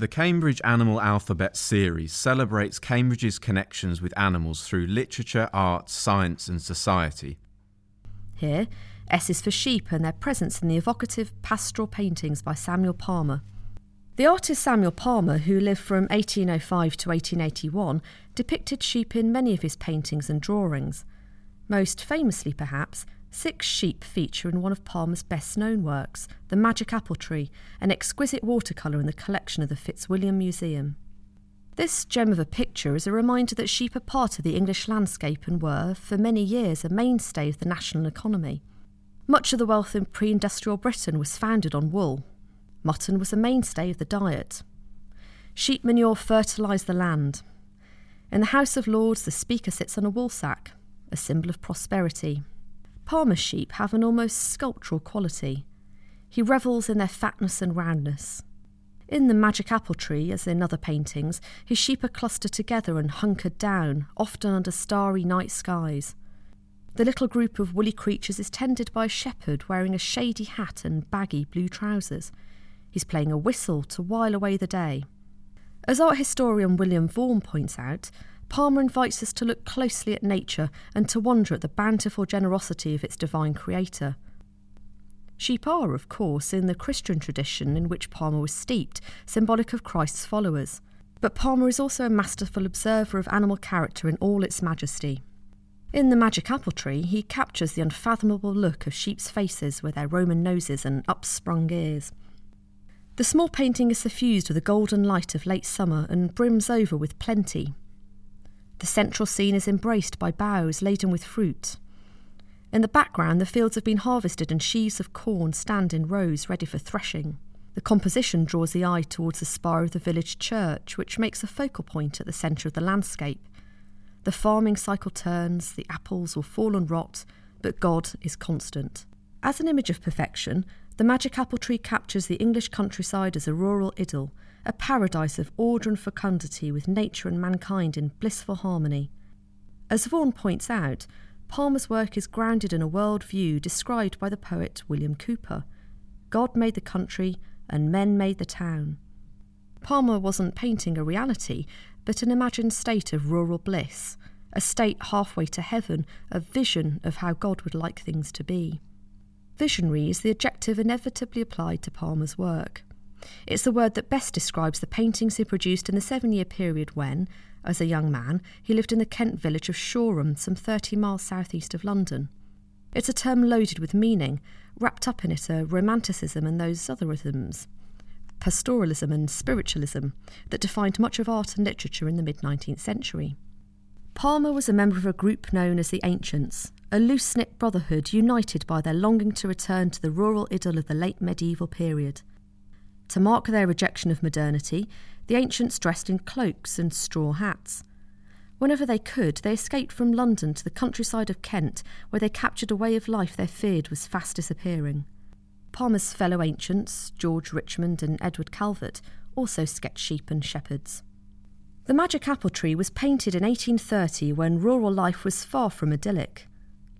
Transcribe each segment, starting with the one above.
The Cambridge Animal Alphabet series celebrates Cambridge's connections with animals through literature, art, science, and society. Here, S is for sheep and their presence in the evocative pastoral paintings by Samuel Palmer. The artist Samuel Palmer, who lived from 1805 to 1881, depicted sheep in many of his paintings and drawings. Most famously, perhaps, Six sheep feature in one of Palmer's best known works, The Magic Apple Tree, an exquisite watercolour in the collection of the Fitzwilliam Museum. This gem of a picture is a reminder that sheep are part of the English landscape and were, for many years, a mainstay of the national economy. Much of the wealth in pre industrial Britain was founded on wool. Mutton was a mainstay of the diet. Sheep manure fertilised the land. In the House of Lords, the Speaker sits on a woolsack, a symbol of prosperity. Palmer sheep have an almost sculptural quality. He revels in their fatness and roundness. In the magic apple tree, as in other paintings, his sheep are clustered together and hunkered down, often under starry night skies. The little group of woolly creatures is tended by a shepherd wearing a shady hat and baggy blue trousers. He's playing a whistle to while away the day. As art historian William Vaughan points out, Palmer invites us to look closely at nature and to wonder at the bountiful generosity of its divine creator. Sheep are, of course, in the Christian tradition in which Palmer was steeped, symbolic of Christ's followers. But Palmer is also a masterful observer of animal character in all its majesty. In The Magic Apple Tree, he captures the unfathomable look of sheep's faces with their Roman noses and upsprung ears. The small painting is suffused with the golden light of late summer and brims over with plenty, the central scene is embraced by boughs laden with fruit. In the background, the fields have been harvested and sheaves of corn stand in rows ready for threshing. The composition draws the eye towards the spire of the village church, which makes a focal point at the centre of the landscape. The farming cycle turns, the apples will fall and rot, but God is constant. As an image of perfection, the magic apple tree captures the English countryside as a rural idyll, a paradise of order and fecundity with nature and mankind in blissful harmony. As Vaughan points out, Palmer's work is grounded in a world view described by the poet William Cowper God made the country, and men made the town. Palmer wasn't painting a reality, but an imagined state of rural bliss, a state halfway to heaven, a vision of how God would like things to be. Visionary is the adjective inevitably applied to Palmer's work. It's the word that best describes the paintings he produced in the seven year period when, as a young man, he lived in the Kent village of Shoreham, some 30 miles southeast of London. It's a term loaded with meaning, wrapped up in it a romanticism and those other isms, pastoralism and spiritualism, that defined much of art and literature in the mid 19th century. Palmer was a member of a group known as the Ancients, a loose knit brotherhood united by their longing to return to the rural idyll of the late medieval period. To mark their rejection of modernity, the ancients dressed in cloaks and straw hats. Whenever they could, they escaped from London to the countryside of Kent, where they captured a way of life they feared was fast disappearing. Palmer's fellow ancients, George Richmond and Edward Calvert, also sketched sheep and shepherds. The Magic Apple Tree was painted in 1830 when rural life was far from idyllic.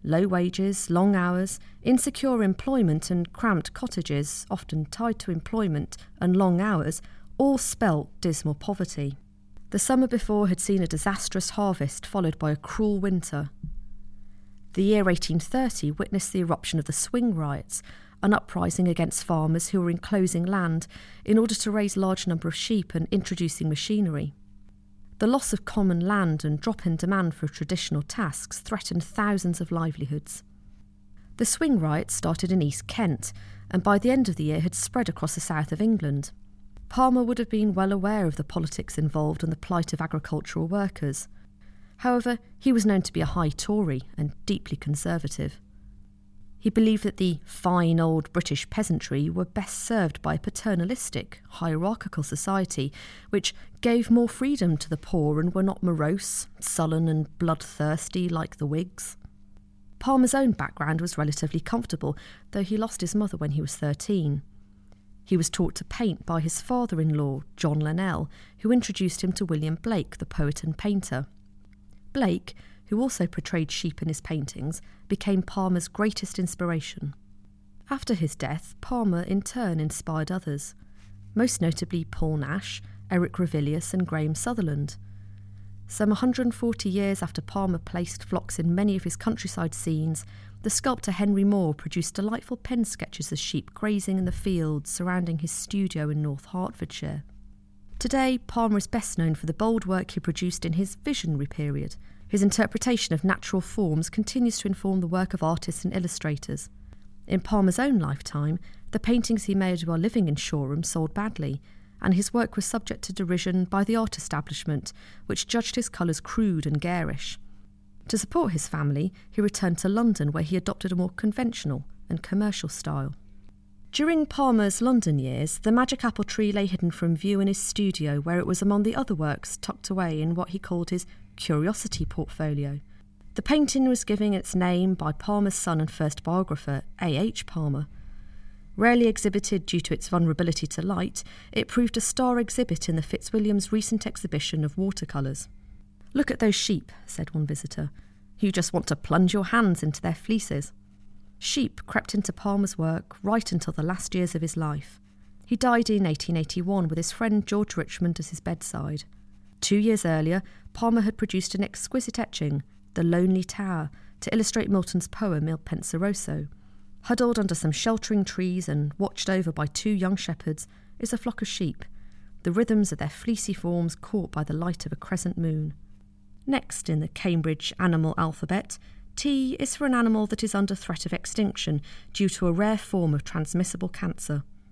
Low wages, long hours, insecure employment, and cramped cottages, often tied to employment and long hours, all spelt dismal poverty. The summer before had seen a disastrous harvest followed by a cruel winter. The year 1830 witnessed the eruption of the Swing Riots, an uprising against farmers who were enclosing land in order to raise large number of sheep and introducing machinery. The loss of common land and drop in demand for traditional tasks threatened thousands of livelihoods. The swing riots started in East Kent and by the end of the year had spread across the south of England. Palmer would have been well aware of the politics involved and the plight of agricultural workers. However, he was known to be a high Tory and deeply conservative. He believed that the fine old British peasantry were best served by a paternalistic, hierarchical society which gave more freedom to the poor and were not morose, sullen, and bloodthirsty like the Whigs. Palmer's own background was relatively comfortable, though he lost his mother when he was 13. He was taught to paint by his father in law, John Linnell, who introduced him to William Blake, the poet and painter. Blake, who also portrayed sheep in his paintings, became Palmer's greatest inspiration. After his death, Palmer in turn inspired others. most notably Paul Nash, Eric Ravilius, and Graham Sutherland. Some 140 years after Palmer placed flocks in many of his countryside scenes, the sculptor Henry Moore produced delightful pen sketches of sheep grazing in the fields surrounding his studio in North Hertfordshire. Today, Palmer is best known for the bold work he produced in his visionary period. His interpretation of natural forms continues to inform the work of artists and illustrators. In Palmer's own lifetime, the paintings he made while living in Shoreham sold badly, and his work was subject to derision by the art establishment, which judged his colours crude and garish. To support his family, he returned to London where he adopted a more conventional and commercial style. During Palmer's London years, the magic apple tree lay hidden from view in his studio, where it was among the other works tucked away in what he called his curiosity portfolio. The painting was given its name by Palmer's son and first biographer, A. H. Palmer. Rarely exhibited due to its vulnerability to light, it proved a star exhibit in the Fitzwilliam's recent exhibition of watercolours. Look at those sheep, said one visitor. You just want to plunge your hands into their fleeces. Sheep crept into Palmer's work right until the last years of his life. He died in 1881 with his friend George Richmond at his bedside. Two years earlier, Palmer had produced an exquisite etching, The Lonely Tower, to illustrate Milton's poem Il Penseroso. Huddled under some sheltering trees and watched over by two young shepherds is a flock of sheep, the rhythms of their fleecy forms caught by the light of a crescent moon. Next in the Cambridge animal alphabet, T is for an animal that is under threat of extinction due to a rare form of transmissible cancer.